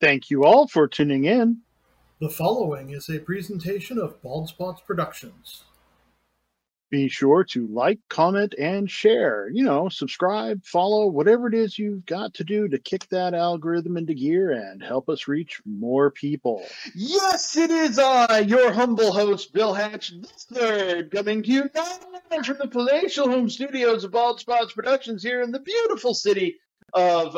Thank you all for tuning in. The following is a presentation of Bald Spots Productions. Be sure to like, comment, and share. You know, subscribe, follow, whatever it is you've got to do to kick that algorithm into gear and help us reach more people. Yes, it is I, your humble host, Bill Hatch, this third, coming to you now from the palatial home studios of Bald Spots Productions here in the beautiful city of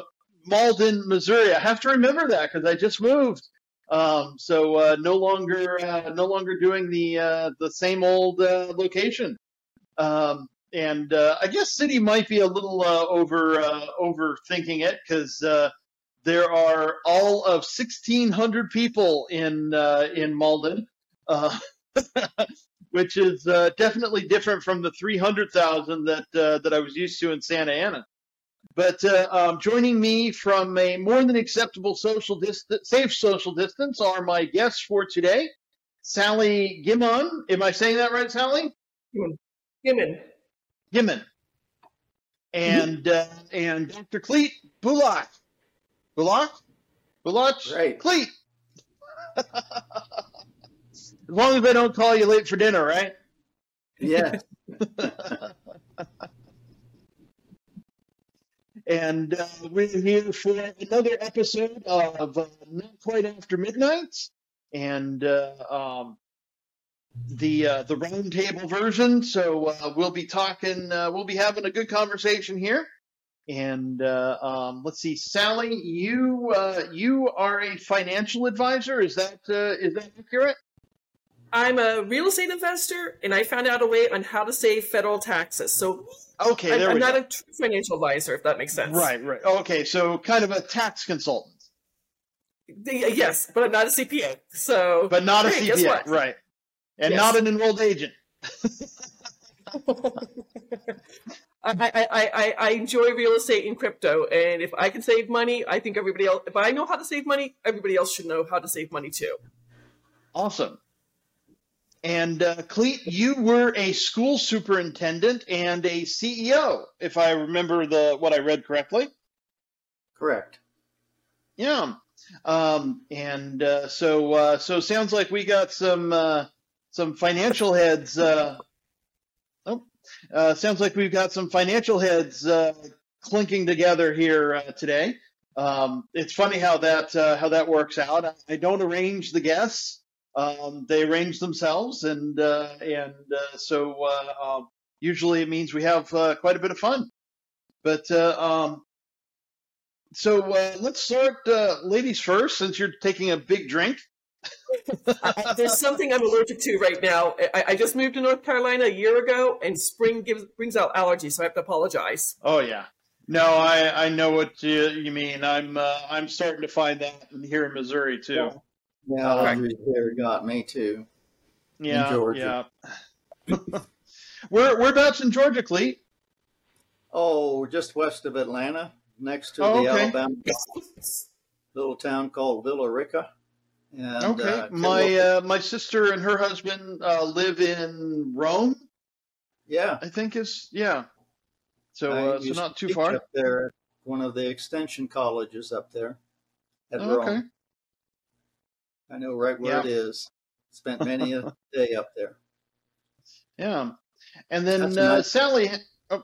Malden, Missouri. I have to remember that because I just moved. Um, so uh, no longer uh, no longer doing the uh, the same old uh, location. Um, and uh, I guess city might be a little uh, over overthinking it because there are all of 1,600 people in in Malden, which is definitely different from the 300,000 that that I was used to in Santa Ana. But uh, um, joining me from a more than acceptable social distance, safe social distance, are my guests for today. Sally Gimon. Am I saying that right, Sally? Gimon. Gimon. And uh, and Dr. Clete Bulach. Bulach? Bulach? Right. Clete. as long as they don't call you late for dinner, right? Yeah. And uh, we're here for another episode of uh, Not Quite After Midnight, and uh, um, the uh, the roundtable version. So uh, we'll be talking. Uh, we'll be having a good conversation here. And um, let's see, Sally, you you are a financial advisor. Is that is that accurate? I'm a real estate investor, and I found out a way on how to save federal taxes. So Okay, I'm, there I'm we not go. a true financial advisor, if that makes sense. Right, right. Okay, so kind of a tax consultant, The- uh, Yes, but I'm not a CPA. So, but not a Hey, CPA, right? And Yes. not an enrolled agent. I, I, I, I, I enjoy real estate and crypto, and if I can save money, I think everybody else. If I know how to save money, everybody else should know how to save money too. Awesome. And uh, Clete, you were a school superintendent and a CEO, if I remember the what I read correctly. Correct. Yeah. Um, and uh, so uh, so sounds like we got some uh, some financial heads. Uh, oh, uh, sounds like we've got some financial heads uh, clinking together here uh, today. Um, it's funny how that uh, how that works out. I, I don't arrange the guests; um, they arrange themselves, and uh, and uh, so uh, um, usually it means we have uh, quite a bit of fun. But uh, um, so uh, let's start, uh, ladies first, since you're taking a big drink. I- There's something I'm allergic to right now. I, I just moved to North Carolina a year ago, and spring gives brings out allergies, so I have to apologize. Oh yeah, no, I I know what you, you mean. I'm uh, I'm starting to find that here in Missouri too. Yeah, allergies there got me too. Yeah, Georgia. yeah. Where whereabouts in Georgia, Clete? Oh, just west of Atlanta, next to Oh, the okay. Alabama little town called Villa Rica. And, Okay, uh, my uh, my sister and her husband uh, live in Rome. yeah, I think is yeah. So uh, so not too far. Up there, one of the extension colleges up there at Oh, okay. Rome. I know right where Yeah. it is. Spent many a day up there. Yeah, and then uh, nice- Sally. Oh,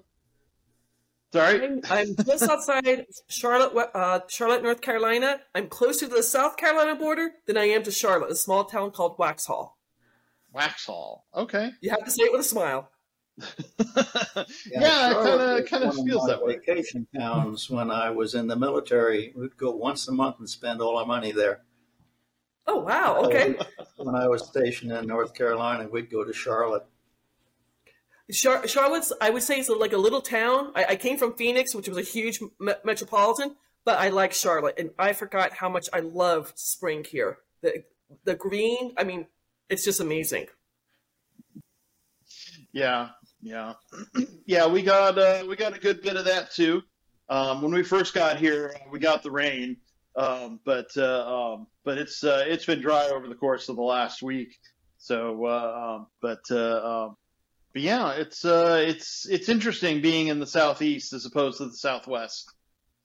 sorry. I'm, I'm just outside Charlotte, uh, Charlotte, North Carolina. I'm closer to the South Carolina border than I am to Charlotte, a small town called Waxhaw. Waxhaw. Okay. You have to say it with a smile. yeah, it kind of kind of feels my that way. Vacation towns when I was in the military, we'd go once a month and spend all our money there. Oh wow, okay. When I was stationed in North Carolina, we'd go to Charlotte. Char- Charlotte's, I would say, is like a little town. I, I came from Phoenix, which was a huge me- metropolitan, but I like Charlotte, and I forgot how much I love spring here. The the green, I mean, it's just amazing. Yeah, yeah, yeah. We got uh, we got a good bit of that too. Um, when we first got here, uh, we got the rain, um, but uh, um, but it's uh, it's been dry over the course of the last week. So, uh, um, but uh, um, but yeah, it's uh, it's it's interesting being in the southeast as opposed to the southwest.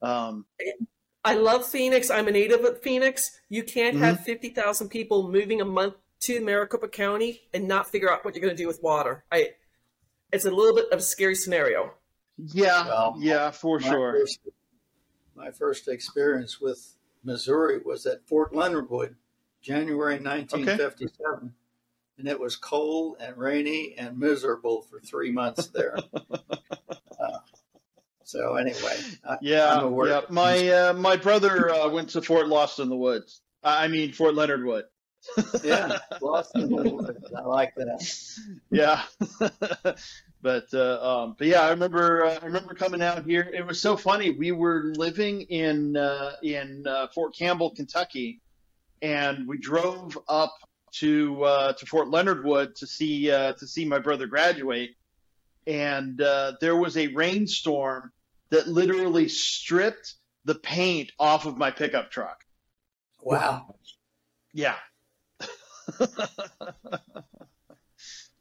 Um, I love Phoenix. I'm a native of Phoenix. You can't Mm-hmm. have 50,000 people moving a month to Maricopa County and not figure out what you're going to do with water. I, it's a little bit of a scary scenario. Yeah, Well, yeah, for My sure. first- my first experience with Missouri was at Fort Leonard Wood, January 1957. And it was cold and rainy and miserable for three months there. Uh, so, anyway, I, Yeah, yeah. My uh, my brother uh, went to Fort Lost in the Woods. I mean Fort Leonard Wood. yeah, lost in the woods. I like that. yeah. but uh, um, but yeah, I remember uh, I remember coming out here. It was so funny. We were living in uh, in uh, Fort Campbell, Kentucky, and we drove up to uh, to Fort Leonard Wood to see uh, to see my brother graduate. And uh, there was a rainstorm that literally stripped the paint off of my pickup truck. Wow. Yeah.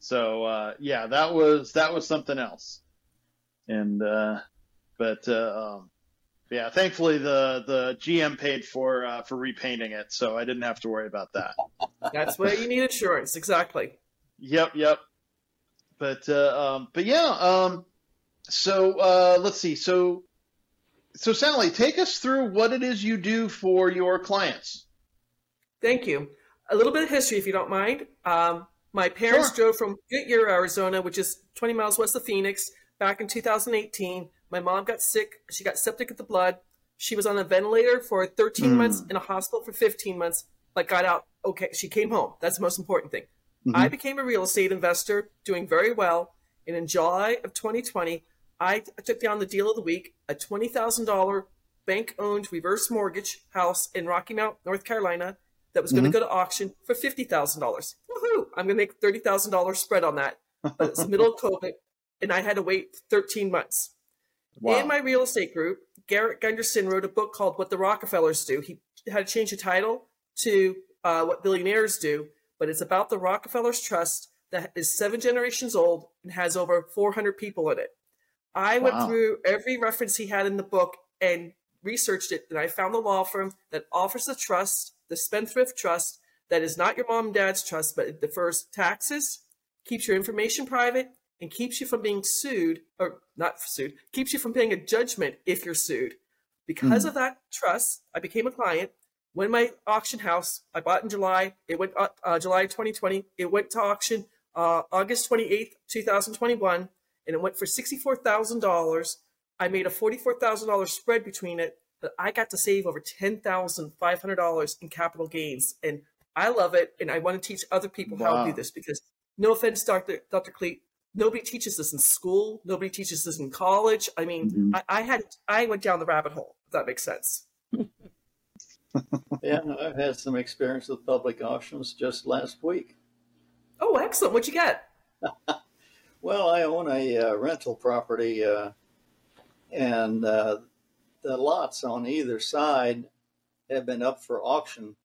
so uh, yeah, that was that was something else. And uh, but uh, um, yeah, thankfully the the GM paid for uh, for repainting it, so I didn't have to worry about that. That's where you need insurance. Exactly. Yep, yep. But uh, um, but yeah, um, so uh, let's see. So so Sally, take us through what it is you do for your clients. Thank you. A little bit of history, if you don't mind. Um, my parents Sure. drove from Goodyear, Arizona, which is 20 miles west of Phoenix, back in 2018. My mom got sick. She got septic at the blood. She was on a ventilator for 13 Mm. months, in a hospital for 15 months, but got out. Okay, she came home. That's the most important thing. Mhm. I became a real estate investor, doing very well. And in July of 2020, I took down the deal of the week a $20,000 bank owned reverse mortgage house in Rocky Mount, North Carolina, that was going to go to auction for $50,000. Woohoo! I'm going to make $30,000 spread on that. But it's the middle of COVID, and I had to wait 13 months. Wow. In my real estate group, Garrett Gunderson wrote a book called What the Rockefellers Do. He had to change the title to uh, What Billionaires Do, but it's about the Rockefellers Trust that is seven generations old and has over 400 people in it. I went through every reference he had in the book and researched it, and I found the law firm that offers the trust, the Spendthrift Trust, that is not your mom and dad's trust, but it defers taxes, keeps your information private, and keeps you from being sued, or not sued, keeps you from paying a judgment if you're sued. Because of that trust, I became a client. When my auction house, I bought in July, it went uh, uh, July 2020, it went to auction uh, August 28th, 2021, and it went for $64,000. I made a $44,000 spread between it, but I got to save over $10,500 in capital gains. And I love it, and I want to teach other people how to do this because, no offense, Dr. Dr. Clete, nobody teaches this in school. Nobody teaches this in college. I mean, Mhm. I, I had I went down the rabbit hole. If that makes sense. Yeah, I've had some experience with public auctions just last week. Oh, excellent! What'd you get? Well, I own a uh, rental property, uh, and uh, the lots on either side have been up for auction.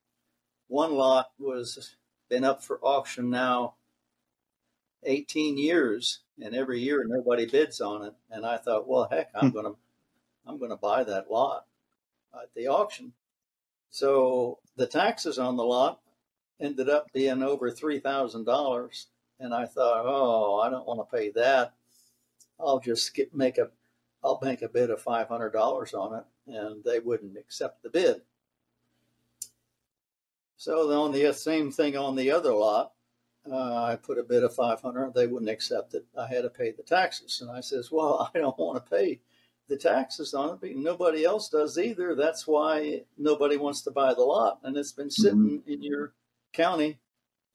One lot was been up for auction now 18 years, and every year nobody bids on it. And I thought, well, heck, I'm hmm. gonna I'm gonna buy that lot at the auction. So the taxes on the lot ended up being over three thousand dollars and I thought, oh, I don't want to pay that. I'll just skip, make a, I'll make a bid of five hundred dollars on it, and they wouldn't accept the bid. So then on the same thing on the other lot, uh, I put a bid of five hundred. They wouldn't accept it. I had to pay the taxes, and I says, well, I don't want to pay the taxes on it. But nobody else does either. That's why nobody wants to buy the lot, and it's been sitting in your county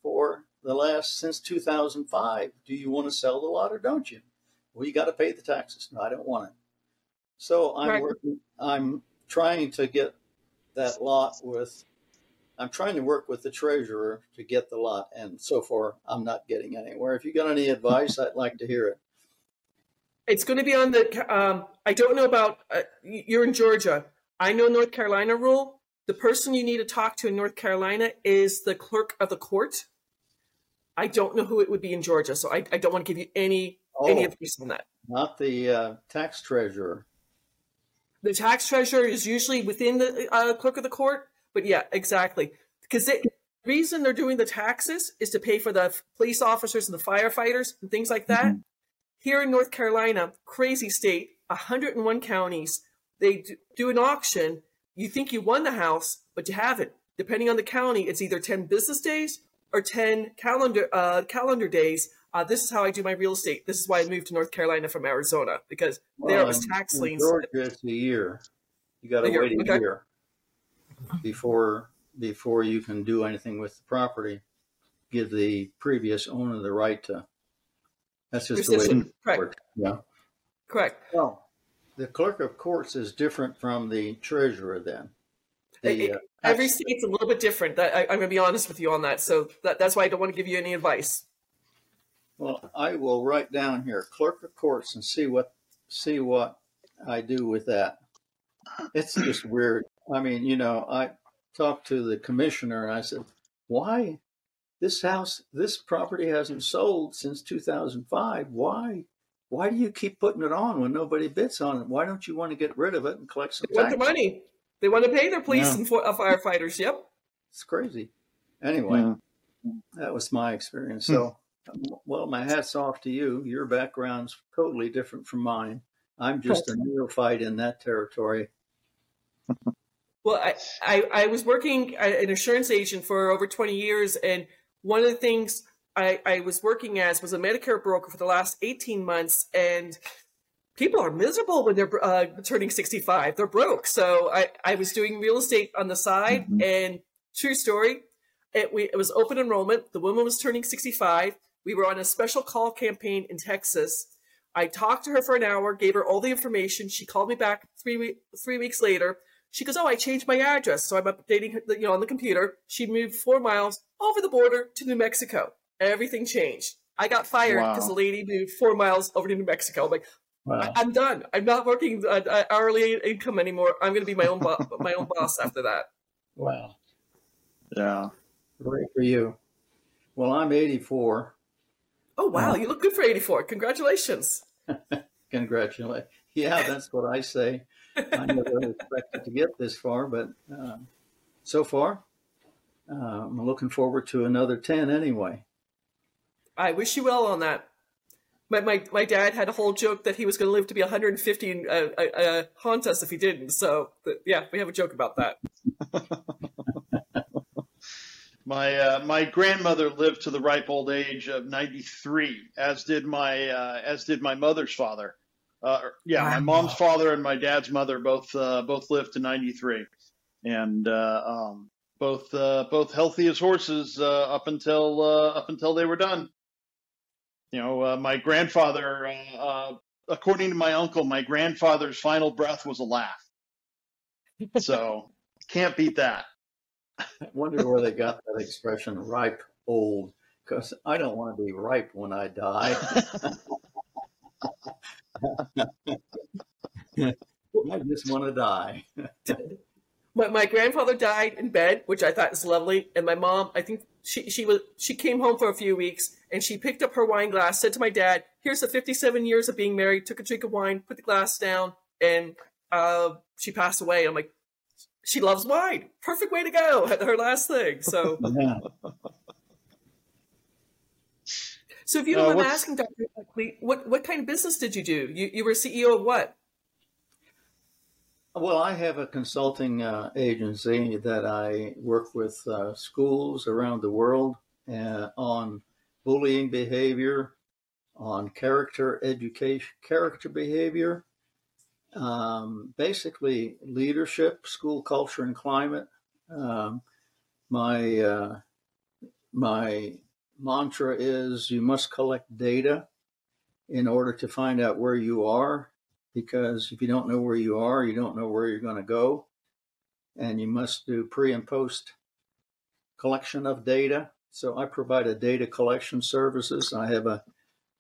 for the last since 2005. Do you want to sell the lot or don't you? Well, you got to pay the taxes. No, I don't want it. So I'm Right. working. I'm trying to get that lot with. I'm trying to work with the treasurer to get the lot, and so far I'm not getting anywhere. If you got any advice, I'd like to hear it. It's going to be on the. Um, I don't know about. Uh, you're in Georgia. I know North Carolina rule. The person you need to talk to in North Carolina is the clerk of the court. I don't know who it would be in Georgia, so I, I don't want to give you any any Oh, information on that. not the uh, tax treasurer. The tax treasurer is usually within the uh, clerk of the court. But yeah, exactly. Because the reason they're doing the taxes is to pay for the police officers and the firefighters and things like that. Mm-hmm. Here in North Carolina, crazy state, 101 counties, they do an auction. You think you won the house, but you haven't. Depending on the county, it's either 10 business days or 10 calendar uh, calendar days uh, this is how I do my real estate. This is why I moved to North Carolina from Arizona because well, there was tax liens. Georgia, it's a year. You got to wait a okay. year before before you can do anything with the property. Give the previous owner the right to. That's just Rescission. the way. Correct. Works. Yeah. Correct. Well, the clerk of courts is different from the treasurer. Then. The, uh, Every state's a little bit different. I, am going to be honest with you on that. So that, that's why I don't want to give you any advice. Well, I will write down here clerk of courts and see what see what I do with that. It's just weird. I mean, you know, I talked to the commissioner and I said, "Why this house, this property hasn't sold since 2005? Why? Why do you keep putting it on when nobody bids on it? Why don't you want to get rid of it and collect some they want the money. They want to pay their police yeah. and uh, firefighters. Yep. It's crazy. Anyway, yeah. that was my experience. So well, my hat's off to you. Your background's totally different from mine. I'm just a neophyte in that territory. Well, I, I, I was working an insurance agent for over 20 years, and one of the things I, I was working as was a Medicare broker for the last 18 months, and people are miserable when they're uh, turning 65. They're broke. So I, I was doing real estate on the side, mm-hmm. and true story, it, we, it was open enrollment. The woman was turning 65 we were on a special call campaign in Texas. I talked to her for an hour, gave her all the information. She called me back three three weeks later. She goes, "Oh, I changed my address, so I'm updating her, you know, on the computer." She moved four miles over the border to New Mexico. Everything changed. I got fired because wow. the lady moved four miles over to New Mexico. I'm like, wow. I- am done. I'm not working uh, hourly income anymore. I'm going to be my own bo- my own boss after that. Wow. Yeah. Great for you. Well, I'm 84 Oh wow, you look good for 84. Congratulations. Congratulations. Yeah, that's what I say. I never expected to get this far, but uh, so far, uh, I'm looking forward to another 10 anyway. I wish you well on that. My, my, my dad had a whole joke that he was going to live to be 150 and uh, uh, uh, haunt us if he didn't. So, yeah, we have a joke about that. My uh, my grandmother lived to the ripe old age of 93, as did my uh, as did my mother's father. Uh, yeah, my mom's father and my dad's mother both uh, both lived to 93, and uh, um, both uh, both healthy as horses up until up until they were done. You know, my grandfather, according to my uncle, my grandfather's final breath was a laugh. So can't beat that. I wonder where they got that expression ripe old because I don't want to be ripe when I die. I just want to die. my, my grandfather died in bed, which I thought was lovely, and my mom, I think she she was she came home for a few weeks and she picked up her wine glass, said to my dad, "Here's the 57 years of being married." Took a drink of wine, put the glass down, and uh, she passed away. I'm like, she loves wine. Perfect way to go her last thing. So, yeah. so if you don't uh, mind asking, Dr. Buckley, what what kind of business did you do? You you were CEO of what? Well, I have a consulting uh, agency that I work with uh, schools around the world uh, on bullying behavior, on character education, character behavior, um, basically leadership, school culture, and climate. Um, my uh, my mantra is you must collect data in order to find out where you are, because if you don't know where you are, you don't know where you're going to go, and you must do pre and post collection of data. So I provide a data collection services. I have a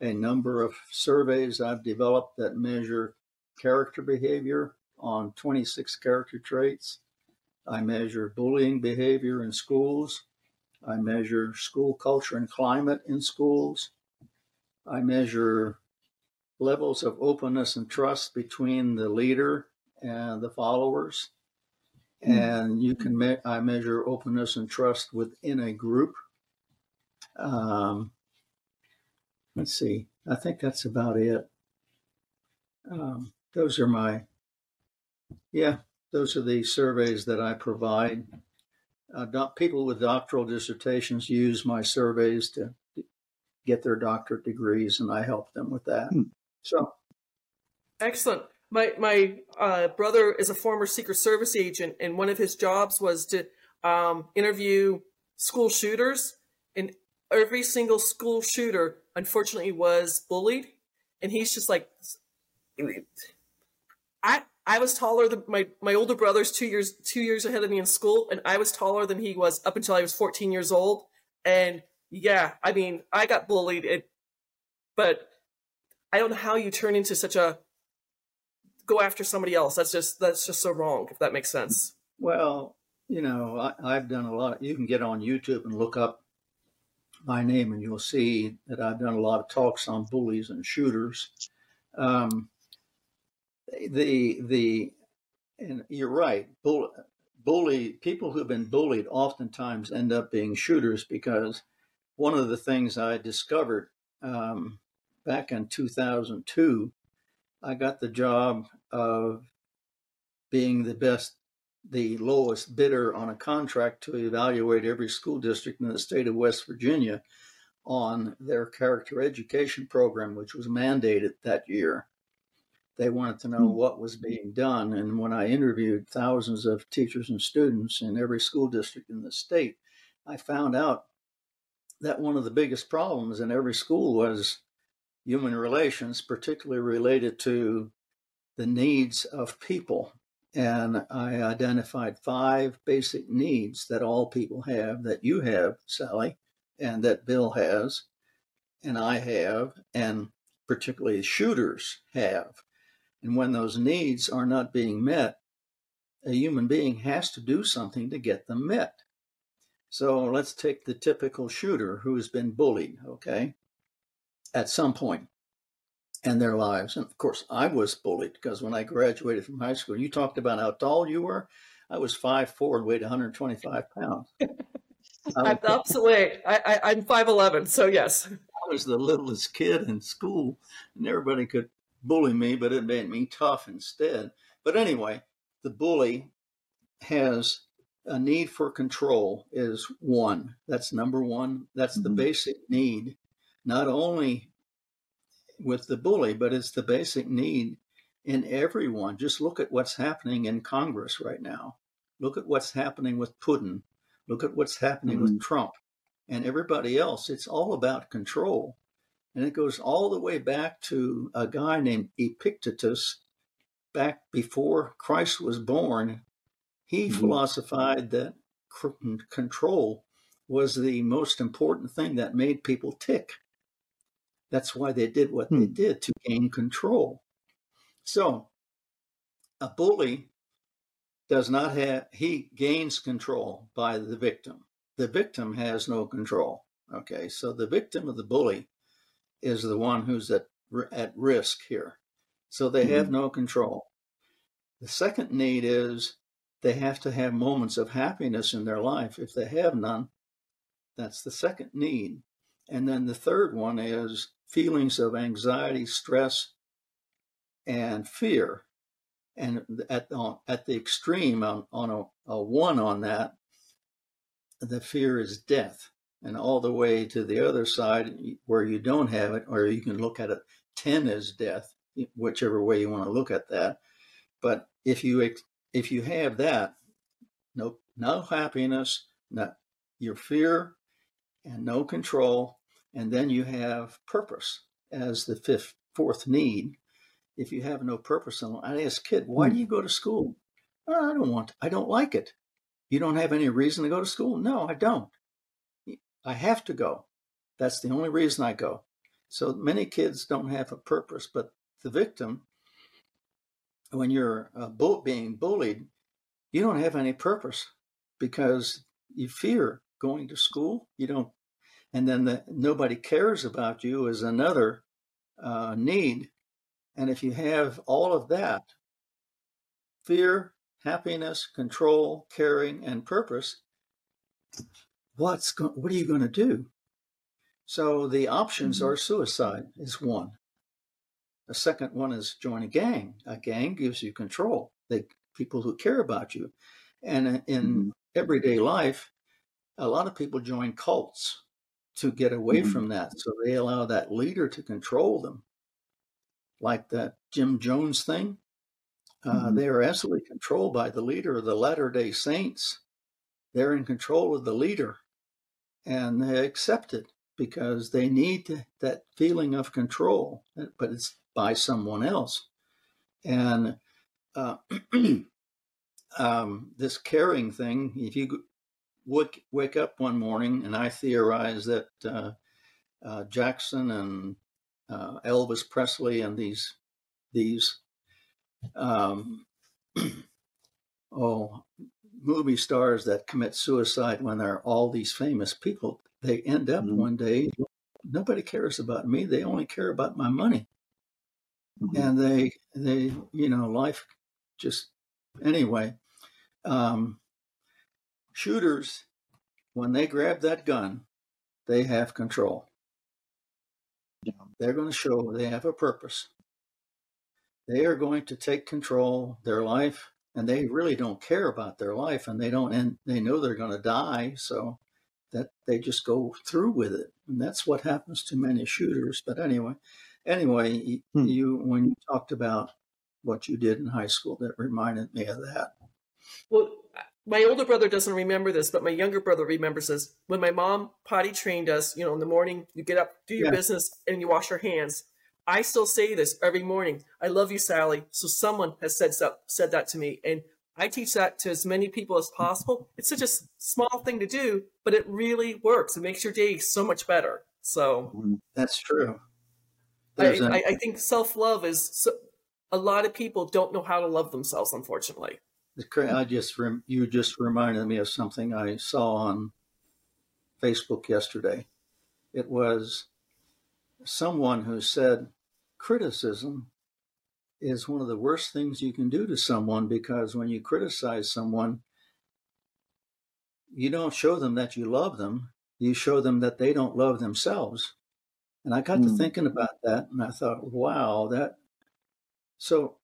a number of surveys I've developed that measure character behavior on 26 character traits. I measure bullying behavior in schools. I measure school culture and climate in schools. I measure levels of openness and trust between the leader and the followers. Hmm. And you can me- I measure openness and trust within a group. Um, let's see. I think that's about it. Um, those are my, yeah, those are the surveys that I provide. Uh, doc, people with doctoral dissertations use my surveys to get their doctorate degrees, and I help them with that. Hmm. So, Excellent. My my uh, brother is a former Secret Service agent, and one of his jobs was to um, interview school shooters. And every single school shooter, unfortunately, was bullied. And he's just like, I I was taller than my my older brother's two years two years ahead of me in school, and I was taller than he was up until I was 14 years old. And yeah, I mean, I got bullied. It, but I don't know how you turn into such a go after somebody else. That's just that's just so wrong. If that makes sense. well, you know, I, I've done a lot. You can get on YouTube and look up my name, and you'll see that I've done a lot of talks on bullies and shooters. Um, the the and you're right. Bull, bully people who've been bullied oftentimes end up being shooters because one of the things I discovered um, back in 2002, I got the job of being the best, the lowest bidder on a contract to evaluate every school district in the state of West Virginia on their character education program, which was mandated that year. They wanted to know Hmm. what was being done. And when I interviewed thousands of teachers and students in every school district in the state, I found out that one of the biggest problems in every school was human relations, particularly related to the needs of people. And I identified five basic needs that all people have, that you have, Sally, and that Bill has, and I have, and particularly shooters have. And when those needs are not being met, a human being has to do something to get them met. So let's take the typical shooter who has been bullied, okay, at some point in their lives. And of course, I was bullied because when I graduated from high school, you talked about how tall you were. I was 5'4 and weighed 125 pounds. I'm the opposite way. I, I I'm five eleven, so yes. I was the littlest kid in school, and everybody could bully me, but it made me tough instead. But anyway, the bully has a need for control is one. That's number one. That's the Mhm. basic need, not only with the bully, but it's the basic need in everyone. Just look at what's happening in Congress right now. Look at what's happening with Putin. Look at what's happening with Trump and everybody else. It's all about control. And it goes all the way back to a guy named Epictetus, back before Christ was born. He Mhm. philosophized that control was the most important thing that made people tick. That's why they did what they Hmm. did to gain control. So, a bully does not have, he gains control by the victim. The victim has no control. Okay, so the victim of the bully is the one who's at, at risk here. So they have mm-hmm. no control. The second need is they have to have moments of happiness in their life. If they have none, that's the second need. And then the third one is feelings of anxiety, stress, and fear. And at, on, at the extreme, on, on a, a one on that, the fear is death. And all the way to the other side where you don't have it, or you can look at it 10 as death, whichever way you want to look at that. But if you if you have that, no no happiness, no your fear, and no control, and then you have purpose as the fifth fourth need. If you have no purpose, and I ask kid, why do hmm. you go to school? "Oh, I don't want. I don't like it. You don't have any reason to go to school? No, I don't. I have to go. That's the only reason I go. So many kids don't have a purpose, but the victim, when you're uh, being bullied, you don't have any purpose because you fear going to school. You don't, and then the, nobody cares about you is another uh, need. And if you have all of that, fear, happiness, control, caring, and purpose, what's go- what are you going to do? So the options are suicide is one. The second one is join a gang. A gang gives you control. They people who care about you. And in Mhm. everyday life, a lot of people join cults to get away Mhm. from that. So they allow that leader to control them. Like that Jim Jones thing. Uh, Mhm. They are absolutely controlled by the leader of the Latter day Saints. They're in control of the leader and they accept it because they need that feeling of control, but it's by someone else. And uh, um, this caring thing, if you wake, wake up one morning, and I theorize that uh, uh, Jackson and uh, Elvis Presley and these these um, oh movie stars that commit suicide when there are all these famous people, they end up Mhm. one day. Nobody cares about me. They only care about my money Mhm. and they they you know life just anyway um shooters when they grab that gun they have control Yeah. they're going to show they have a purpose they are going to take control their life and they really don't care about their life and they don't and they know they're going to die so that they just go through with it and that's what happens to many shooters but anyway anyway Hmm. you when you talked about what you did in high school that reminded me of that Well, my older brother doesn't remember this, but my younger brother remembers this. When my mom potty trained us, you know, in the morning, you get up, do your Yeah. business, and you wash your hands. I still say this every morning. I love you, Sally. So someone has said that, said that to me, and I teach that to as many people as possible. It's such a small thing to do, but it really works. It makes your day so much better. So Mhm. that's true I, a- I, I think self love is so, a lot of people don't know how to love themselves, unfortunately. I just rem- you just reminded me of something I saw on Facebook yesterday. It was someone who said criticism is one of the worst things you can do to someone because when you criticize someone, you don't show them that you love them. You show them that they don't love themselves. And I got to Hmm. thinking about that and I thought, wow, that. So,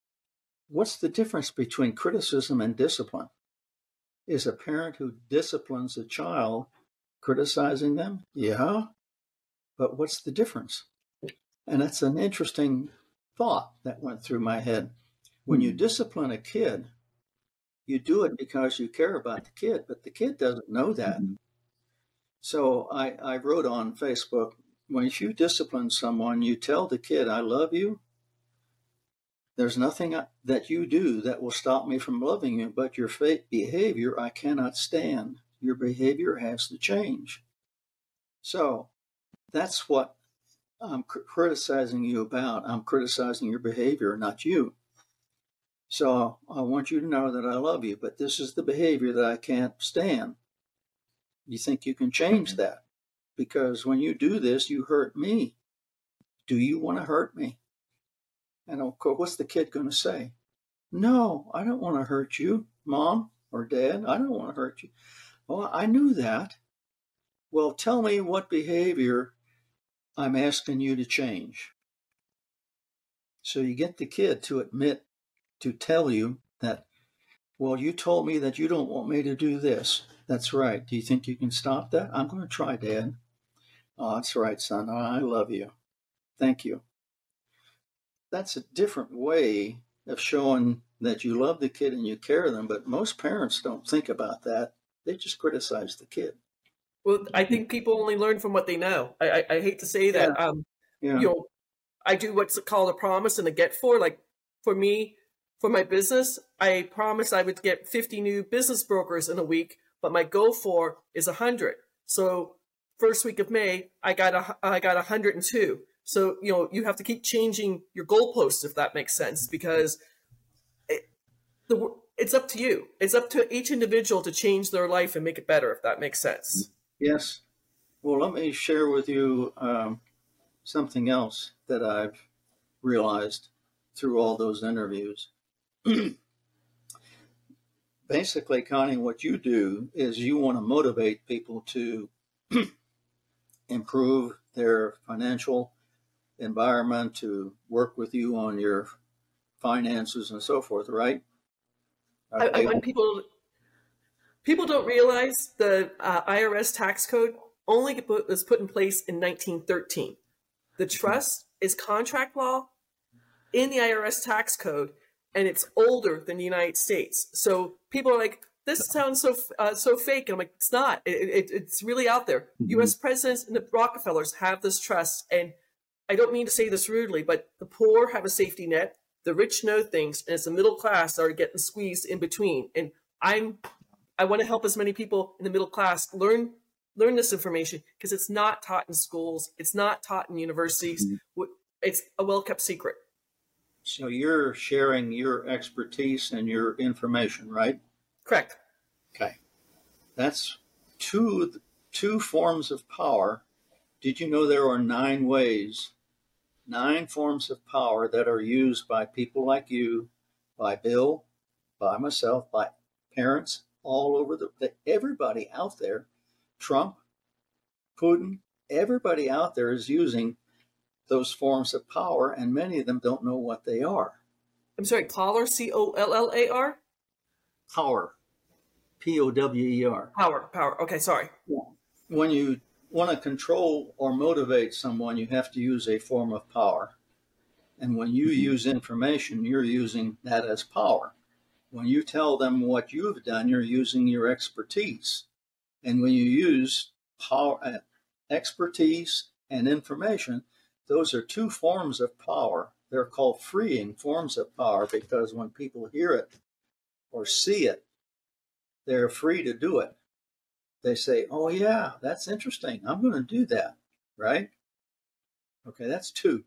what's the difference between criticism and discipline? Is a parent who disciplines a child criticizing them? Yeah. But what's the difference? And that's an interesting thought that went through my head. When you Hmm. discipline a kid, you do it because you care about the kid, but the kid doesn't know that. Mhm. So I, I wrote on Facebook when you discipline someone, you tell the kid, I love you. There's nothing that you do that will stop me from loving you, but your behavior I cannot stand. Your behavior has to change. So that's what I'm cr- criticizing you about. I'm criticizing your behavior, not you. So I want you to know that I love you, but this is the behavior that I can't stand. You think you can change that? Because when you do this, you hurt me. Do you want to hurt me? And of course, what's the kid going to say? No, I don't want to hurt you, mom or dad. I don't want to hurt you. Oh, I knew that. Well, tell me what behavior I'm asking you to change. So you get the kid to admit, to tell you that, well, you told me that you don't want me to do this. That's right. Do you think you can stop that? I'm going to try, Dad. Oh, that's right, son. I love you. Thank you. That's a different way of showing that you love the kid and you care them, but most parents don't think about that. They just criticize the kid. Well, I think people only learn from what they know. I, I, I hate to say that. Um, Yeah. you know, I do what's called a promise and a get for. Like for me, for my business, I promised I would get 50 new business brokers in a week, but my go for is 100. So first week of May, I got a I got 102. So you know you have to keep changing your goalposts if that makes sense because it, the it's up to you. It's up to each individual to change their life and make it better if that makes sense. Yes. Well, let me share with you um, something else that I've realized through all those interviews. basically, Connie, what you do is you want to motivate people to improve their financial environment, to work with you on your finances and so forth, right? I, I want people people don't realize the uh, IRS tax code only was put in place in 1913. The trust is contract law in the IRS tax code, and it's older than the United States. So people are like, "This sounds so uh, so fake," and I'm like, "It's not. It, it, it's really out there. Mm-hmm. U.S. presidents and the Rockefellers have this trust, and I don't mean to say this rudely, but the poor have a safety net. The rich know things, and it's the middle class that are getting squeezed in between. And I'm I want to help as many people in the middle class learn learn this information because it's not taught in schools, it's not taught in universities. Mm-hmm. It's a well kept secret. So you're sharing your expertise and your information, right? Correct. Okay. That's two two forms of power. Did you know there are nine ways, nine forms of power that are used by people like you, by Bill, by myself, by parents all over the, the everybody out there Trump, Putin, everybody out there is using those forms of power, and many of them don't know what they are. I'm sorry, collar, C O L L A R? Power, P O W E R. Power, power. Okay, sorry. When you want to control or motivate someone, you have to use a form of power. And when you mm-hmm. use information, you're using that as power. When you tell them what you've done, you're using your expertise. And when you use power, uh, expertise and information, those are two forms of power. They're called freeing forms of power because when people hear it or see it, they're free to do it. They say, Oh, yeah, that's interesting. I'm going to do that. Right? Okay, that's two.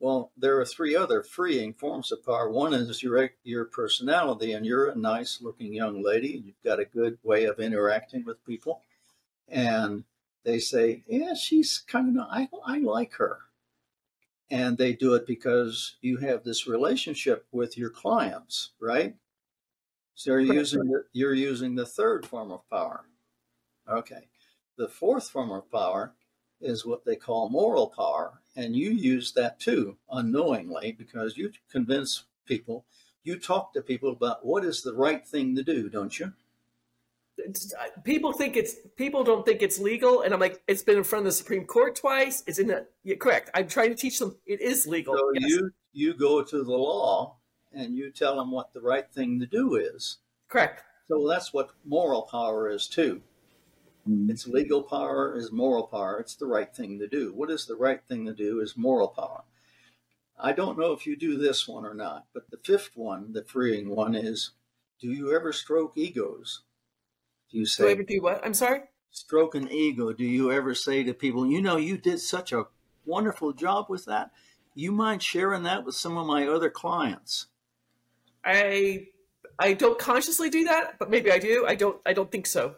Well, there are three other freeing forms of power. One is your your personality, and you're a nice looking young lady. You've got a good way of interacting with people, and they say, "Yeah, she's kind of I I like her," and they do it because you have this relationship with your clients, right? So you're using the, you're using the third form of power. Okay, the fourth form of power is what they call moral power, and you use that too unknowingly because you convince people, you talk to people about what is the right thing to do, don't you? Uh, people think it's people don't think it's legal and i'm like it's been in front of the supreme court twice it's in the yeah, correct i'm trying to teach them it is legal so yes. you you go to the law and you tell them what the right thing to do is correct so that's what moral power is too. It's legal power is moral power. It's the right thing to do. What is the right thing to do is moral power. I don't know if you do this one or not, but the fifth one, the freeing one, is do you ever stroke egos? Do you say, do I ever do what? I'm sorry? Stroke an ego. Do you ever say to people, you know, you did such a wonderful job with that? You mind sharing that with some of my other clients? I I don't consciously do that, but maybe I do. I don't I don't think so.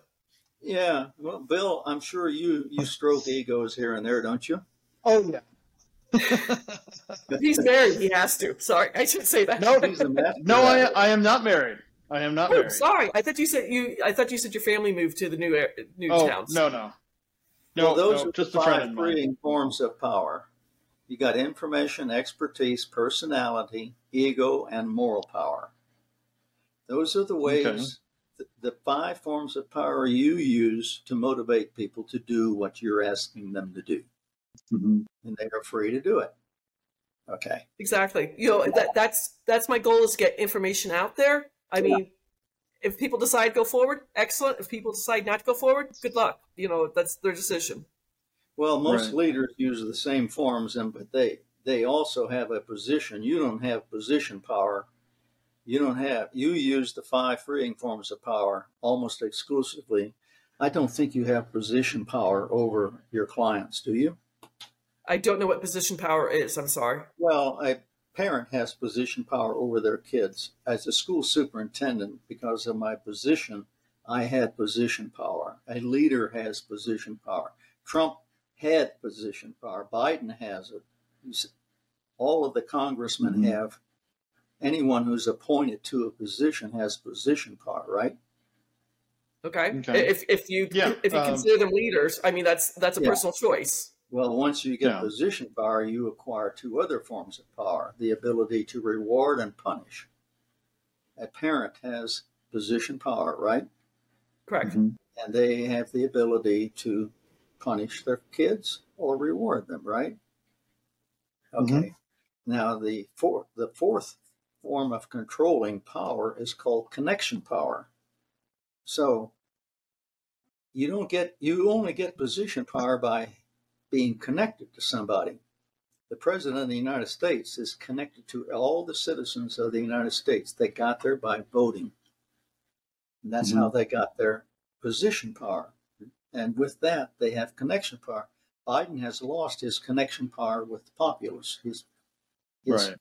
Yeah, well, Bill, I'm sure you you stroke egos here and there, don't you? Oh yeah. he's married. He has to. Sorry, I should say that. No, he's a no. I I am not married. I am not oh, married. Sorry, I thought you said you. I thought you said your family moved to the new air, new oh, towns. No, no, no. Well, those no, are just the five freeing forms of power. You got information, expertise, personality, ego, and moral power. Those are the ways okay the five forms of power you use to motivate people to do what you're asking them to do. Mm-hmm. And they are free to do it. Okay. Exactly. You know, that, that's that's my goal is to get information out there. I mean, if people decide go forward, excellent. If people decide not to go forward, good luck. You know, that's their decision. Well, most right. leaders use the same forms, and but they they also have a position. You don't have position power you don't have you use the five freeing forms of power almost exclusively. I don't think you have position power over your clients do you? I don't know what position power is i'm sorry. Well a parent has position power over their kids. As a school superintendent because of my position i had position power. A leader has position power. Trump had position power. Biden has it. All of the congressmen mm-hmm. have anyone who's appointed to a position has position power, right? Okay. Okay. If if you Yeah, if you um, consider them leaders, I mean that's that's a Yeah. personal choice. Well, once you get Yeah. position power, you acquire two other forms of power the ability to reward and punish. A parent has position power, right? Correct. Mhm. And they have the ability to punish their kids or reward them, right? Okay. Now, the fourth, the fourth form of controlling power is called connection power. So, you don't get, you only get position power by being connected to somebody. The President of the United States is connected to all the citizens of the United States. They got there by voting. And that's Mhm. how they got their position power. And with that, they have connection power. Biden has lost his connection power with the populace. His, his Right.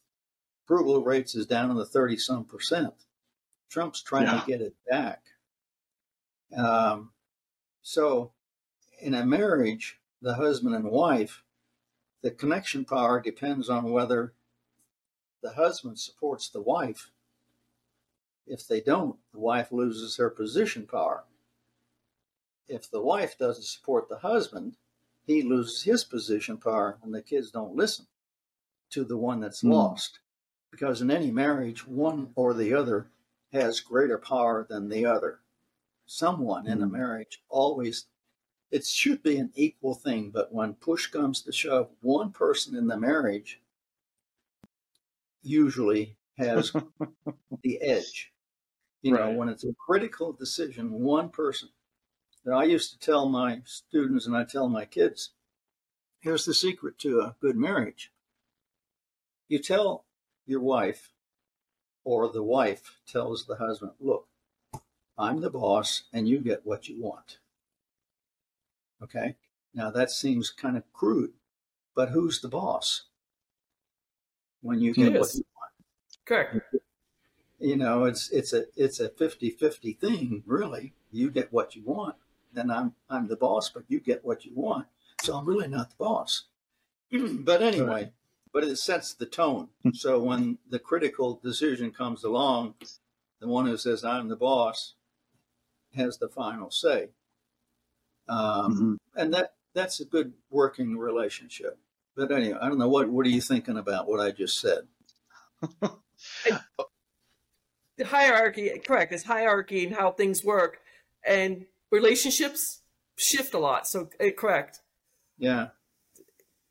Approval rates is down in the 30 some percent. Trump's trying Yeah. to get it back. Um, so, in a marriage, the husband and wife, the connection power depends on whether the husband supports the wife. If they don't, the wife loses her position power. If the wife doesn't support the husband, he loses his position power and the kids don't listen to the one that's Hmm. lost. Because in any marriage, one or the other has greater power than the other. Someone in a Hmm. marriage always, it should be an equal thing, but when push comes to shove, one person in the marriage usually has the edge. You know, when it's a critical decision, one person. And I used to tell my students and I tell my kids, here's the secret to a good marriage. You tell your wife, or the wife tells the husband, look, I'm the boss and you get what you want. Okay? Now that seems kind of crude, but who's the boss? When you get what you want Correct. you know it's it's a it's a 50-50 thing really you get what you want then i'm i'm the boss but you get what you want so i'm really not the boss but anyway but it sets the tone so when the critical decision comes along the one who says i'm the boss has the final say um, Mhm. and that that's a good working relationship but anyway i don't know what what are you thinking about what i just said The hierarchy, correct. is hierarchy and how things work, and relationships shift a lot. So uh, correct. Yeah.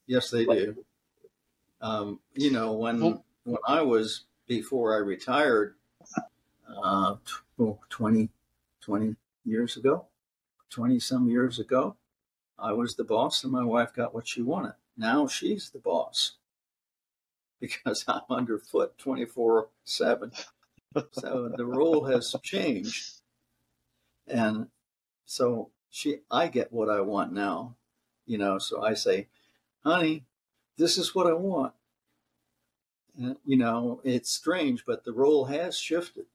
Yes, they do. Um, you know, when when I was before I retired, uh, t- oh, 20, 20 years ago, twenty some years ago, I was the boss, and my wife got what she wanted. Now she's the boss because I'm underfoot twenty four seven. So the role has changed, and so she, I get what I want now you know so i say honey this is what i want and, you know it's strange but the role has shifted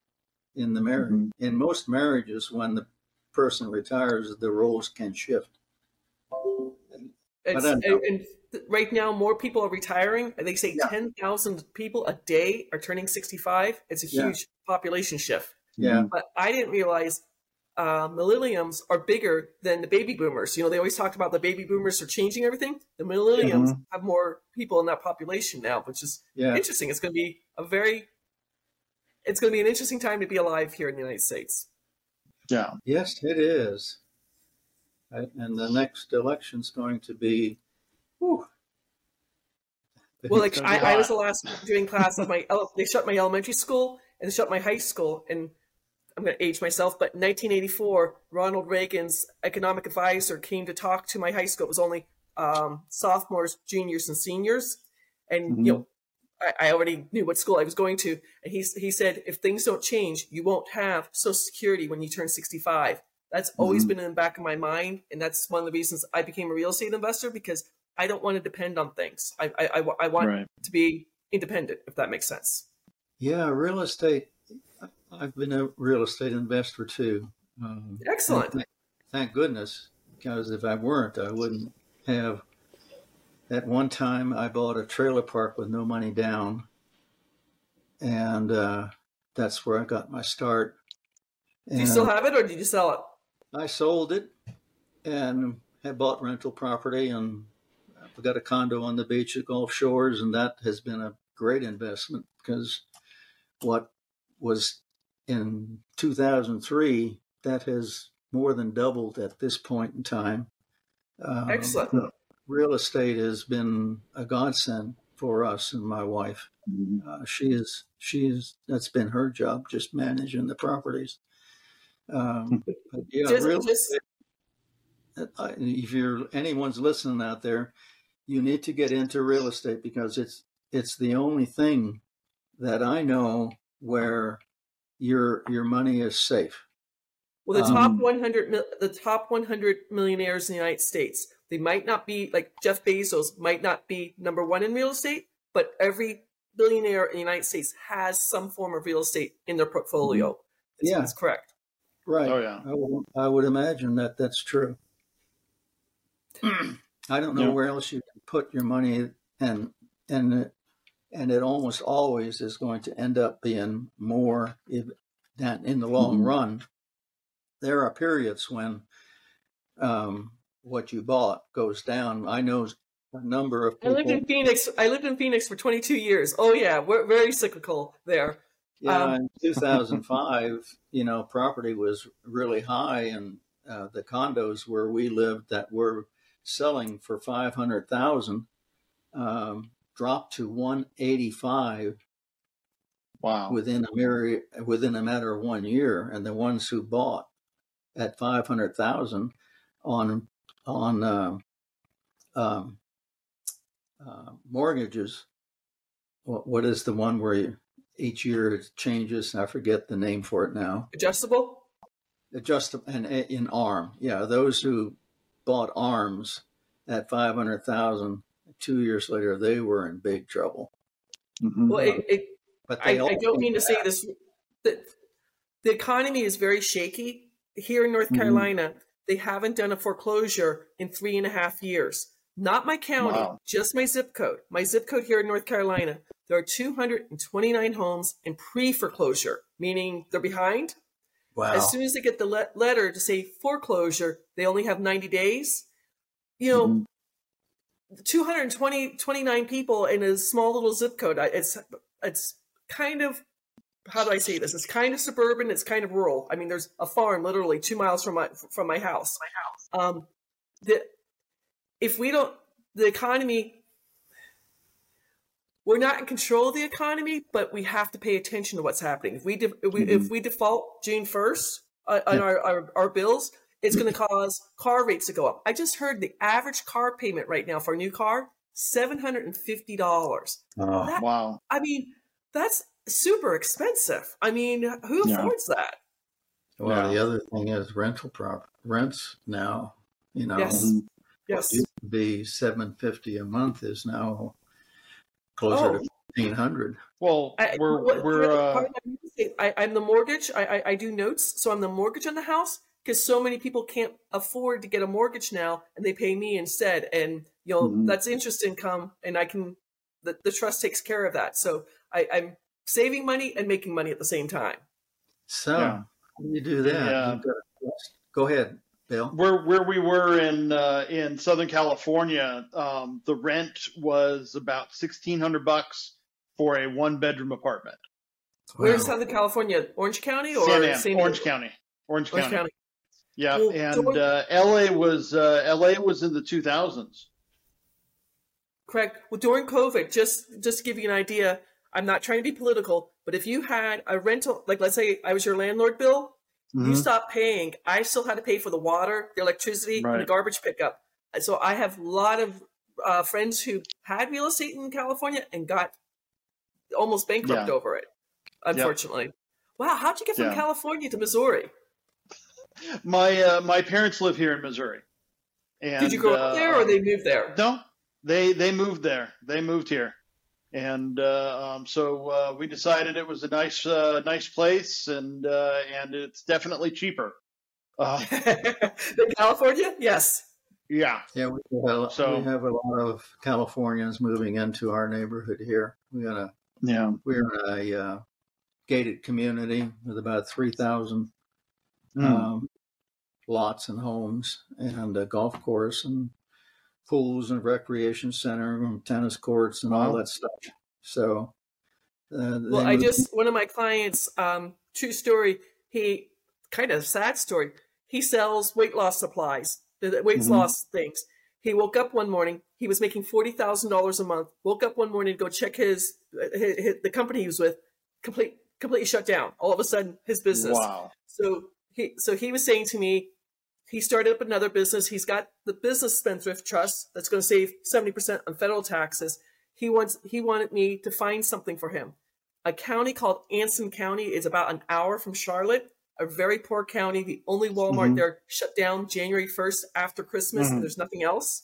in the marriage Mhm. in most marriages when the person retires the roles can shift It's, I and, don't know. and right now, more people are retiring. They say Yeah. ten thousand people a day are turning sixty-five. It's a Yeah. huge population shift. yeah But I didn't realize uh, millenniums are bigger than the baby boomers. You know, they always talked about the baby boomers are changing everything. The millenniums have more people in that population now, which is yeah interesting. It's going to be a very, it's going to be an interesting time to be alive here in the United States. Yeah. yes it is and the next election's going to be whew. Well, like It's gonna be I, I was the last doing class of my, they shut my elementary school and they shut my high school. And I'm going to age myself, but in 1984, Ronald Reagan's economic advisor came to talk to my high school. It was only um, sophomores, juniors, and seniors. And, Mhm. you know, I, I already knew what school I was going to. And he, he said, if things don't change, you won't have Social Security when you turn 65. That's always Mhm. been in the back of my mind. And that's one of the reasons I became a real estate investor because I don't want to depend on things. I, I, I, I want Right. to be independent, if that makes sense. yeah real estate i've been a real estate investor too um, Excellent. Thank, thank goodness, because if I weren't, I wouldn't have. At one time, I bought a trailer park with no money down, and uh, that's where I got my start. Do you still have it, or did you sell it? I sold it and had bought rental property, and we got a condo on the beach at Gulf Shores, and that has been a great investment because what was in 2003 that has more than doubled at this point in time. Um, Excellent. Real estate has been a godsend for us and my wife. Mm-hmm. Uh, she is she is that's been her job, just managing the properties. Um, but yeah, just, real just... estate, if you're anyone's listening out there, you need to get into real estate because it's it's the only thing that I know where your your money is safe. Well, the top um, 100 the top 100 millionaires in the United States, they might not be like Jeff Bezos might not be number 1 in real estate, but every billionaire in the United States has some form of real estate in their portfolio. Mm-hmm. Yeah, that's correct. Right. Oh yeah. I would, I would imagine that that's true. I don't know yeah. where else you can put your money, and and and it almost always is going to end up being more if, than in the long mm-hmm. run. There are periods when um, what you bought goes down. I know a number of people. I lived in Phoenix. I lived in Phoenix for 22 years. Oh yeah, we're very cyclical there. Yeah, um, in 2005, you know, property was really high, and uh, the condos where we lived that were selling for 500,000 um, dropped to 185 wow. within a mere, within a matter of one year and the ones who bought at 500,000 on on uh, um, uh, mortgages what, what is the one where you, each year it changes? I forget the name for it now. Adjustable? Adjustable and in arm yeah those who bought arms at 500,000 two years later, they were in big trouble. Mm-hmm. Well, it, it, but I, I, don't mean to say this. The, the economy is very shaky here in North mm-hmm. Carolina. They haven't done a foreclosure in three and a half years. Not my county, wow. just my zip code. My zip code here in North Carolina. There are 229 homes in pre-foreclosure, meaning they're behind. Wow. As soon as they get the le- letter to say foreclosure, they only have 90 days. You know, mm-hmm. 220 29 people in a small little zip code. It's it's kind of how do i say this? It's kind of suburban it's kind of rural. I mean there's a farm literally two miles from my from my house. My house. Um the if we don't the economy we're not in control of the economy but we have to pay attention to what's happening. If we, de- if, we mm-hmm. if we default june 1st uh, on our, our, our bills it's going to cause car rates to go up. I just heard the average car payment right now for a new car, $750. Oh, that, wow. I mean, that's super expensive. I mean, who yeah. affords that? Well, yeah. the other thing is rental prop rents now, you know, yes. Yes. used be 750 a month is now closer oh. to 1500. Well, we're, I, we're, uh... I, am the mortgage. I, I, I do notes. So I'm the mortgage on the house because so many people can't afford to get a mortgage now and they pay me instead and you know mm-hmm. that's interest income and i can the, the trust takes care of that so I, i'm saving money and making money at the same time so yeah. you do that yeah. go ahead bill where where we were in uh, in southern california um, the rent was about 1600 bucks for a one bedroom apartment wow. where's southern california orange county or San Orange County. Orange County. Orange County. Yeah, well, and uh, LA was uh, LA was in the 2000s. Correct. Well, during COVID, just just to give you an idea, I'm not trying to be political, but if you had a rental, like let's say I was your landlord, Bill, mm-hmm. you stopped paying. I still had to pay for the water, the electricity, right. and the garbage pickup. So I have a lot of uh, friends who had real estate in California and got almost bankrupt yeah. over it. Unfortunately. Yep. Wow, how'd you get from yeah. California to Missouri? My uh, my parents live here in Missouri. And, Did you grow up there, or they moved there? No, they they moved there. They moved here, and uh, um, so uh, we decided it was a nice uh, nice place, and uh, and it's definitely cheaper. Uh, Than California, yes. Yeah, yeah. We have, so, we have a lot of Californians moving into our neighborhood here. We got a Yeah. We're in a uh, gated community with about 3,000 Mm. um, lots and homes and a golf course and pools and recreation center and tennis courts and all that stuff. So, uh, Well, I just one of my clients, um, true story. He kind of sad story. He sells weight loss supplies, the the weight Mhm. loss things. He woke up one morning. He was making forty thousand dollars a month. Woke up one morning to go check his, his, his the company he was with, complete completely shut down. All of a sudden, his business. Wow. So he so he was saying to me, he started up another business. He's got the business spendthrift trust that's going to save seventy percent on federal taxes. He wants he wanted me to find something for him. A county called Anson County is about an hour from Charlotte. A very poor county. The only Walmart Mhm. there shut down January first after Christmas. Mhm. And there's nothing else.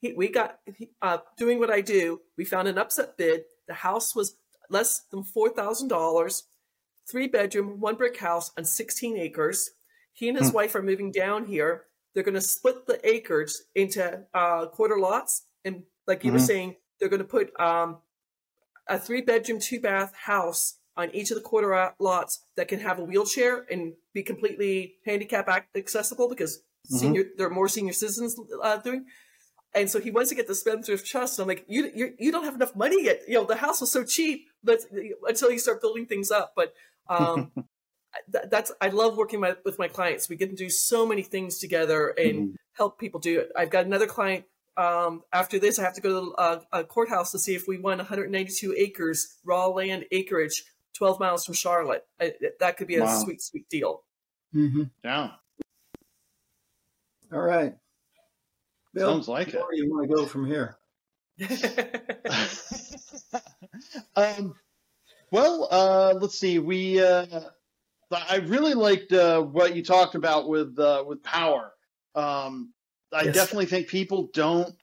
He, we got he, uh, doing what I do. We found an upset bid. The house was less than four thousand dollars three bedroom, one brick house on 16 acres. He and his Hmm. wife are moving down here. They're going to split the acres into uh, quarter lots. And like you were Mhm. saying, they're going to put um, a three bedroom, two bath house on each of the quarter lots that can have a wheelchair and be completely handicap accessible because Mhm. senior there are more senior citizens uh, doing. And so he wants to get the spendthrift trust. And I'm like, you, you you don't have enough money yet. You know, the house was so cheap, but until you start building things up. But um, that, that's I love working my, with my clients. We get to do so many things together and Mhm. help people do it. I've got another client. Um, after this, I have to go to the uh, a courthouse to see if we won 192 acres raw land acreage, 12 miles from Charlotte. I, that could be a Wow. sweet, sweet deal. Mhm. Yeah. All right. Bill, Sounds like it. where do you want to go from here? um, well, uh, let's see. We uh, I really liked uh, what you talked about with uh, with power. Um, I Yes. definitely think people don't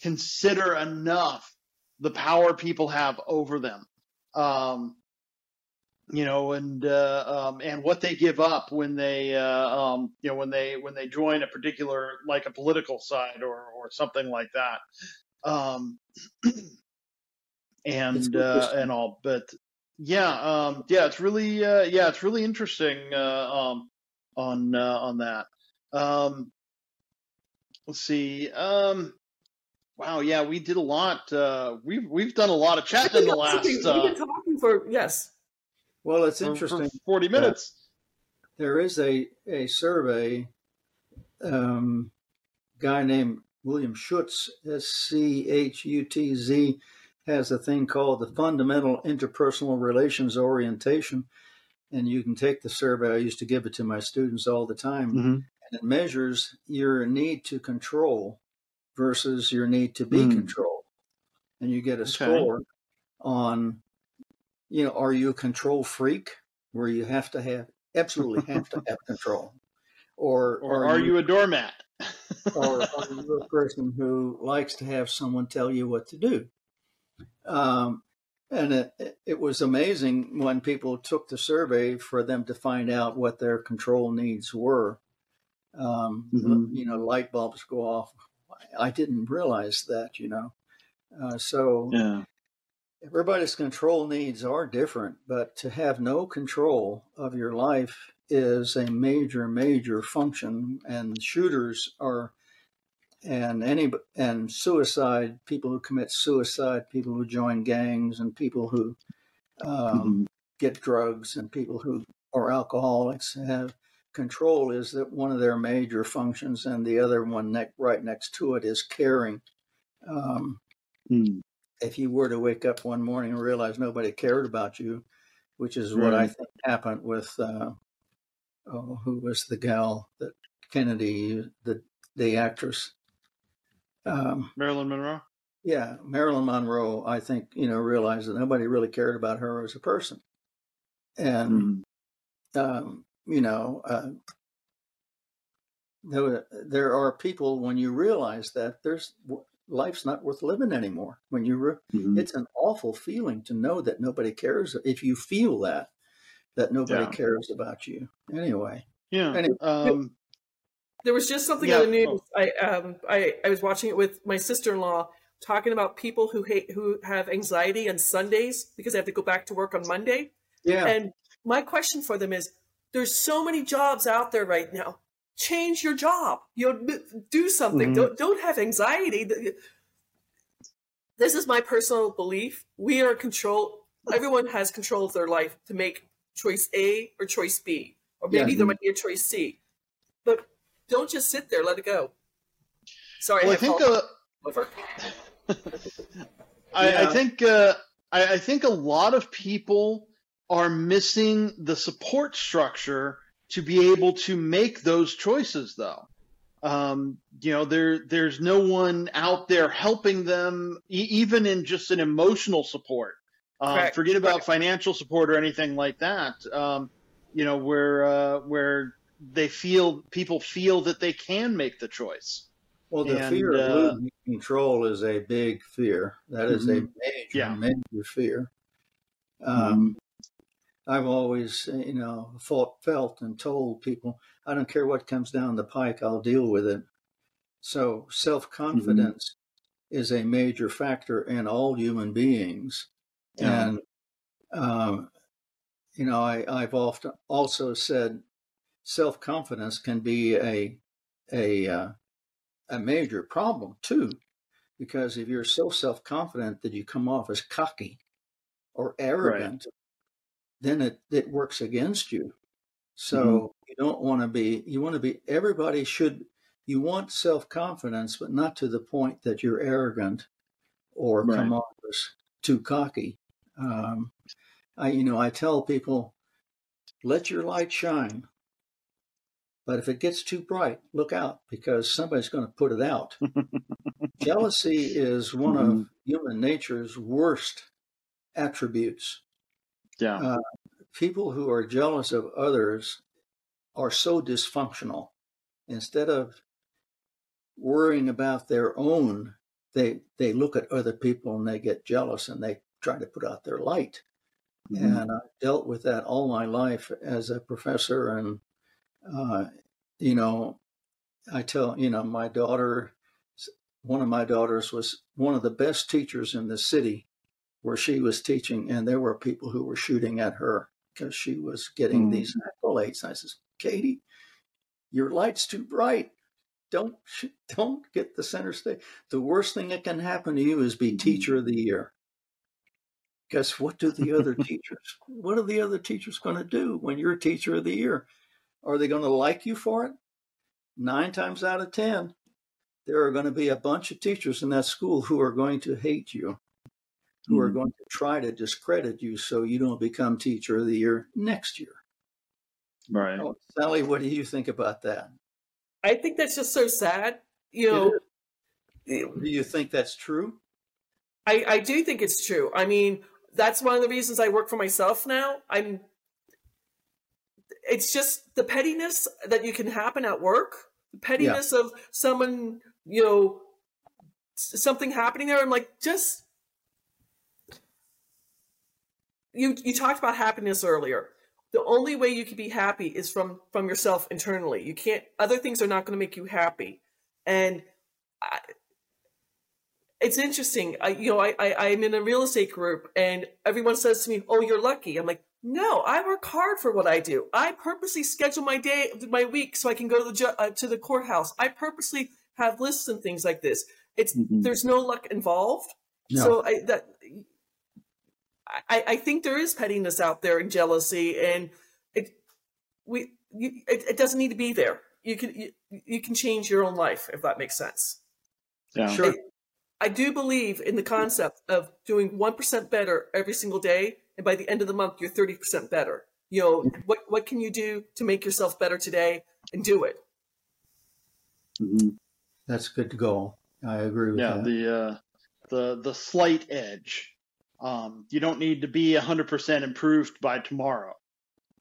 consider enough the power people have over them. Um, you know, and uh, um, and what they give up when they uh, um, you know when they when they join a particular like a political side or or something like that. Um, and uh, and all, but yeah, um, yeah, it's really uh, yeah, it's really interesting uh, um, on uh, on that. Um, let's see. Um, wow, yeah, we did a lot. Uh, we've we've done a lot of chatting in the last We've uh, been talking for yes. Well, it's for- for interesting. forty minutes. There is a, a survey, um, guy named William Schutz, S C H U T Z, has a thing called the Fundamental Interpersonal Relations Orientation. And you can take the survey. I used to give it to my students all the time. Mm-hmm. And it measures your need to control versus your need to be Hmm. controlled. And you get a Okay. score on, you know, are you a control freak where you have to have, absolutely have to have control? Or, Or are you a doormat? or are you a person who likes to have someone tell you what to do? Um, and it, it was amazing when people took the survey for them to find out what their control needs were. Um, Mhm. You know, light bulbs go off. I didn't realize that, you know. Uh, so yeah. everybody's control needs are different, but to have no control of your life is a major, major function. And shooters are, and any and suicide, people who commit suicide, people who join gangs, and people who um, Mhm. get drugs, and people who are alcoholics have control is that one of their major functions, and the other one ne- right next to it is caring. Um, Hmm. if you were to wake up one morning and realize nobody cared about you, which is what I think happened with uh, oh, who was the gal that Kennedy, the the actress. Um, Marilyn Monroe. yeah, Marilyn Monroe. I think you know realized that nobody really cared about her as a person, and Mhm. um, you know, uh, there, there are people when you realize that there's life's not worth living anymore. When you, re- Mhm. it's an awful feeling to know that nobody cares. If you feel that, that nobody Yeah. cares about you anyway. Yeah. Anyway. Um, There was just something Yeah, on the news. I um I, I was watching it with my sister in law. talking about people who hate who have anxiety on Sundays because they have to go back to work on Monday. Yeah. And my question for them is there's so many jobs out there right now. Change your job. You know, do something. Mhm. Don't don't have anxiety. This is my personal belief. We are control. Everyone has control of their life to make choice A or choice B, or maybe Yeah. there might be a choice C. But don't just sit there. Let it go. Sorry, Well, I I think uh, over. I, I think uh, I, I think a lot of people are missing the support structure to be able to make those choices, though. Um, you know, there there's no one out there helping them, e- even in just an emotional support. Um, Correct, forget about correct. financial support or anything like that. Um, you know, where uh, where they feel people feel that they can make the choice. Well, the And, fear of uh, losing control is a big fear. That is a major, Yeah. major fear. Um, I've always, you know, fought, felt and told people, I don't care what comes down the pike, I'll deal with it. So self confidence is a major factor in all human beings. Yeah. And, um, you know, I, I've often also said self confidence can be a, a, uh, a major problem too, because if you're so self confident that you come off as cocky or arrogant, then it, it works against you. So you don't want to be, you want to be, everybody should, you want self confidence, but not to the point that you're arrogant or come Right. off as too cocky. Um, I, you know, I tell people, let your light shine. But if it gets too bright, look out because somebody's going to put it out. Jealousy is one of Mhm. human nature's worst attributes. Yeah. Uh, people who are jealous of others are so dysfunctional. Instead of worrying about their own, they they look at other people and they get jealous and they try to put out their light. Mhm. And I've dealt with that all my life as a professor. And, uh, you know, I tell, you know, my daughter, one of my daughters was one of the best teachers in the city where she was teaching. And there were people who were shooting at her because she was getting Mm. these accolades. I says, Katie, your light's too bright. Don't don't get the center stage. The worst thing that can happen to you is be teacher of the year. Guess what do the other teachers? What are the other teachers going to do when you're teacher of the year? Are they going to like you for it? Nine times out of ten, there are going to be a bunch of teachers in that school who are going to hate you, who are Mhm. going to try to discredit you so you don't become teacher of the year next year. Right. Oh, Sally, what do you think about that? I think that's just so sad. You know, Do you think that's true? I, I do think it's true. I mean, that's one of the reasons I work for myself now. I'm it's just the pettiness that you can happen at work, the pettiness of someone, you know, something happening there. I'm like, just you you talked about happiness earlier. The only way you can be happy is from from yourself internally. You can't other things are not going to make you happy. And I, it's interesting. I, you know, I, I, I'm in a real estate group and everyone says to me, Oh, you're lucky. I'm like, no, I work hard for what I do. I purposely schedule my day, my week so I can go to the, ju- uh, to the courthouse. I purposely have lists and things like this. It's, Mhm. there's no luck involved. No. So I, that, I, I think there is pettiness out there and jealousy and it, we, you, it, it doesn't need to be there. You can, you, you can change your own life if that makes sense. Yeah. Sure. I do believe in the concept of doing 1% better every single day. And by the end of the month, you're 30% better. You know, what, what can you do to make yourself better today and do it? Mhm. That's a good goal. I agree with Yeah. that. The uh, the the slight edge. Um, you don't need to be hundred percent improved by tomorrow.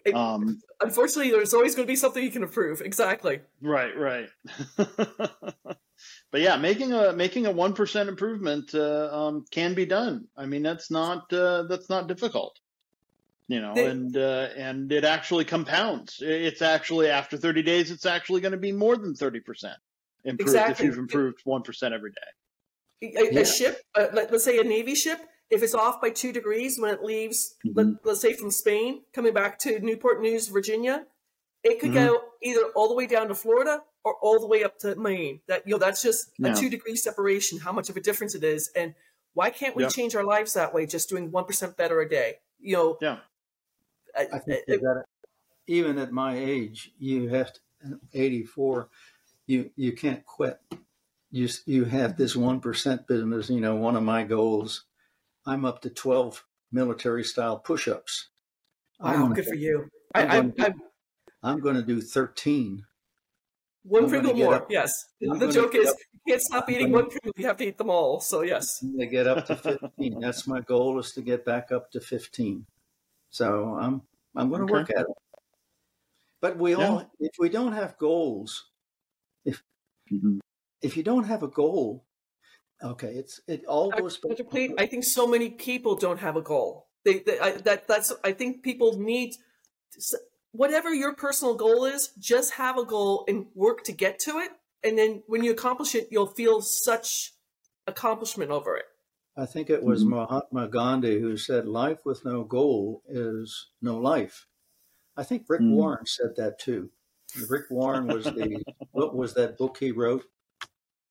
It- Um, Unfortunately, there's always going to be something you can improve. Exactly. right. Right. but yeah, making a making a one percent improvement uh, um, can be done. I mean, that's not uh, that's not difficult. You know, They- and uh, and it actually compounds. It's actually after thirty days, it's actually going to be more than thirty percent improved Exactly. if you've improved one percent every day. A, a ship, uh, let, us say a Navy ship, if it's off by two degrees when it leaves, mm-hmm. let, let's say from Spain, coming back to Newport News, Virginia, it could mm-hmm. go either all the way down to Florida or all the way up to Maine. That you know, that's just yeah. a two degree separation. How much of a difference it is, and why can't we yeah. change our lives that way? Just doing one percent better a day. You know. Yeah. I, I think it, that even at my age, you have to, 84, you you can't quit. You you have this one percent business. You know, one of my goals. I'm up to 12 military style push-ups. Wow, good for you. I'm, I, I, I'm going to do 13. One Pringle more, up, yes. I'm the joke is up, you can't stop eating one Pringle, you have to eat them all. So, yes. To get up to 15. That's my goal is to get back up to 15. So, I'm I'm going to okay. work at it. But we yeah. all if we don't have goals, if mm-hmm. if you don't have a goal, okay, it's it all goes back. I think so many people don't have a goal. They, they I, that that's I think people need whatever your personal goal is, just have a goal and work to get to it. And then when you accomplish it, you'll feel such accomplishment over it. I think it was mm-hmm. Mahatma Gandhi who said, Life with no goal is no life. I think Rick mm. Warren said that too. Rick Warren was the, what was that book he wrote?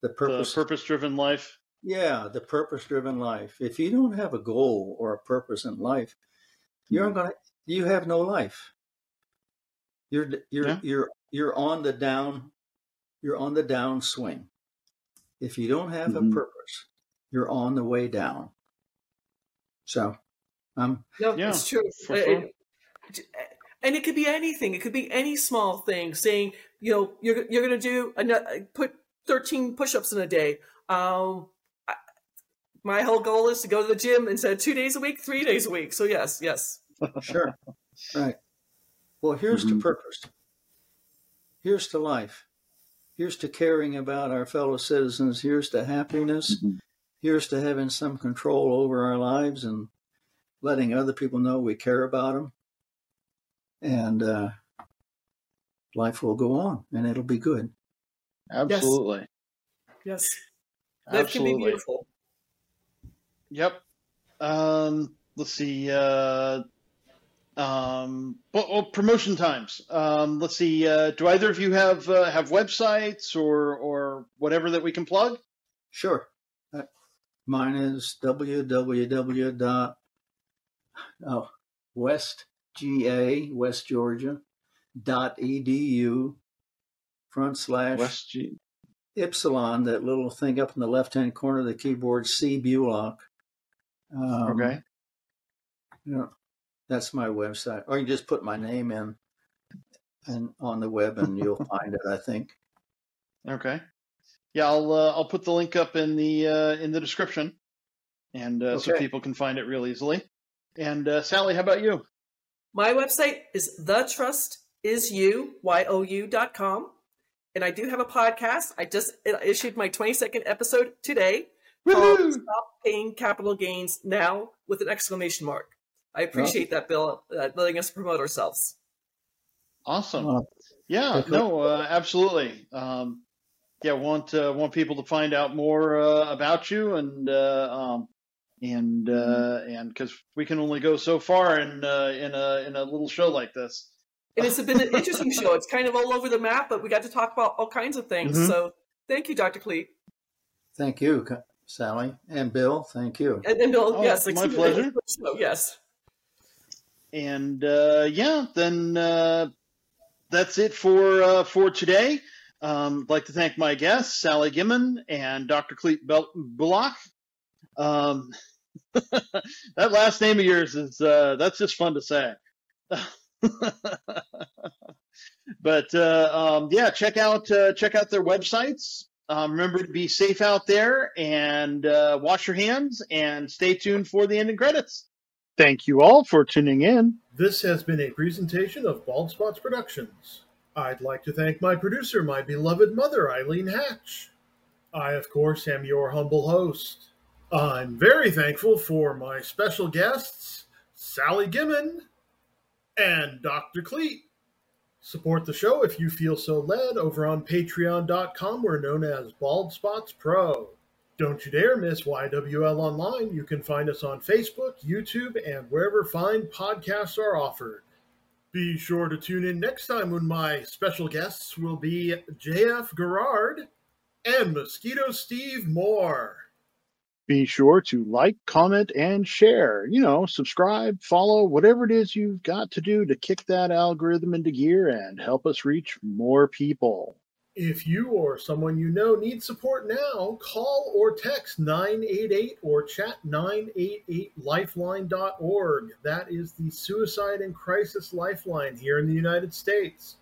The Purpose Purpose Driven Life. Yeah, The Purpose Driven Life. If you don't have a goal or a purpose in life, you're mm. going to, you have no life. You're you're yeah. you're you're on the down you're on the downswing. If you don't have mm-hmm. a purpose, you're on the way down. So, um, no, yeah, it's true. Sure. And it could be anything. It could be any small thing. Saying, you know, you're you're going to do a, put 13 push-ups in a day. Um, my whole goal is to go to the gym instead of two days a week, three days a week. So yes, yes. Sure. right. Well, here's mm-hmm. to purpose. Here's to life. Here's to caring about our fellow citizens. Here's to happiness. Mm-hmm. Here's to having some control over our lives and letting other people know we care about them. And uh, life will go on and it'll be good. Absolutely. Yes. yes. That Absolutely. can be beautiful. Yep. Um, let's see. Uh, um, well, well, promotion times. Um, let's see. Uh, do either of you have uh, have websites or or whatever that we can plug? Sure. Uh, mine is www. dot oh, westga West Georgia dot edu front slash West G. Ypsilon. That little thing up in the left hand corner of the keyboard. C Bulach. Um, okay. You know, that's my website. Or you just put my name in and on the web and you'll find it, I think. Okay. Yeah, I'll uh, I'll put the link up in the uh, in the description, and uh, okay. so people can find it real easily. And uh, Sally, how about you? My website is thetrustisisyou.com, and I do have a podcast. I just issued my 22nd episode today called "Stop Paying Capital Gains Now" with an exclamation mark. I appreciate that, Bill, uh, letting us promote ourselves. Awesome. Yeah, no, uh, absolutely. Um, yeah, want uh, want people to find out more uh, about you and uh, um, and uh, and because we can only go so far in uh, in a in a little show like this. And it's been an interesting show. It's kind of all over the map, but we got to talk about all kinds of things. Mm-hmm. So thank you, Dr. Clete. Thank you, Sally and Bill. Thank you. And, and Bill, oh, yes, my pleasure. Yes. And uh, yeah, then uh, that's it for uh, for today. Um, I'd like to thank my guests, Sally Gimon and Dr. Clete Bulach. Um, that last name of yours is uh, that's just fun to say. but uh, um, yeah, check out uh, check out their websites. Um, remember to be safe out there and wash your hands and stay tuned for the ending credits. Thank you all for tuning in. This has been a presentation of Bald Spots Productions. I'd like to thank my producer, my beloved mother, Eileen Hatch. I, of course, am your humble host. I'm very thankful for my special guests, Sally Gimon and Dr. Clete. Support the show if you feel so led over on patreon.com. We're known as Bald Spots Pro. Don't you dare miss YWL Online. You can find us on Facebook, YouTube, and wherever fine podcasts are offered. Be sure to tune in next time when my special guests will be JF Gerard and Mosquito Steve Moore. Be sure to like, comment, and share. You know, subscribe, follow, whatever it is you've got to do to kick that algorithm into gear and help us reach more people. If you or someone you know needs support now, call or text 988 or chat 988lifeline.org. That is the suicide and crisis lifeline here in the United States.